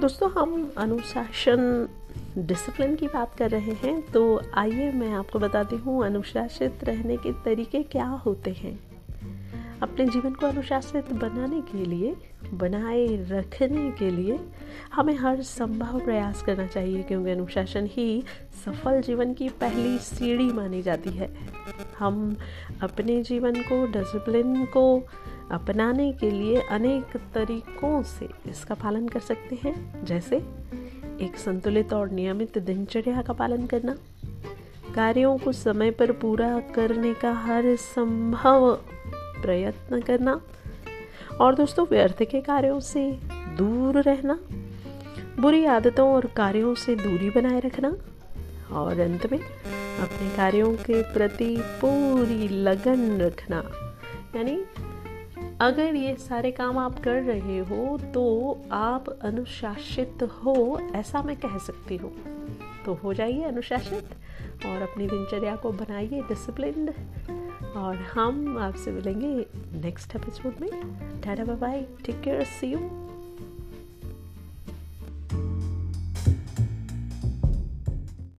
दोस्तों, हम अनुशासन डिसिप्लिन की बात कर रहे हैं तो आइए मैं आपको बताती हूँ अनुशासित रहने के तरीके क्या होते हैं। अपने जीवन को अनुशासित बनाने के लिए, बनाए रखने के लिए हमें हर संभव प्रयास करना चाहिए, क्योंकि अनुशासन ही सफल जीवन की पहली सीढ़ी मानी जाती है। हम अपने जीवन को डिसिप्लिन को अपनाने के लिए अनेक तरीकों से इसका पालन कर सकते हैं। जैसे एक संतुलित और नियमित दिनचर्या का पालन करना, कार्यों को समय पर पूरा करने का हर संभव प्रयत्न करना, और दोस्तों व्यर्थ के कार्यों से दूर रहना, बुरी आदतों और कार्यों से दूरी बनाए रखना, और अंत में अपने कार्यों के प्रति पूरी लगन रखना, यानी अगर ये सारे काम आप कर रहे हो तो आप अनुशासित हो, ऐसा मैं कह सकती हूँ। तो हो जाइए अनुशासित और अपनी दिनचर्या को बनाइए डिसिप्लिन और हम आपसे मिलेंगे नेक्स्ट एपिसोड में। Tata bye take care see you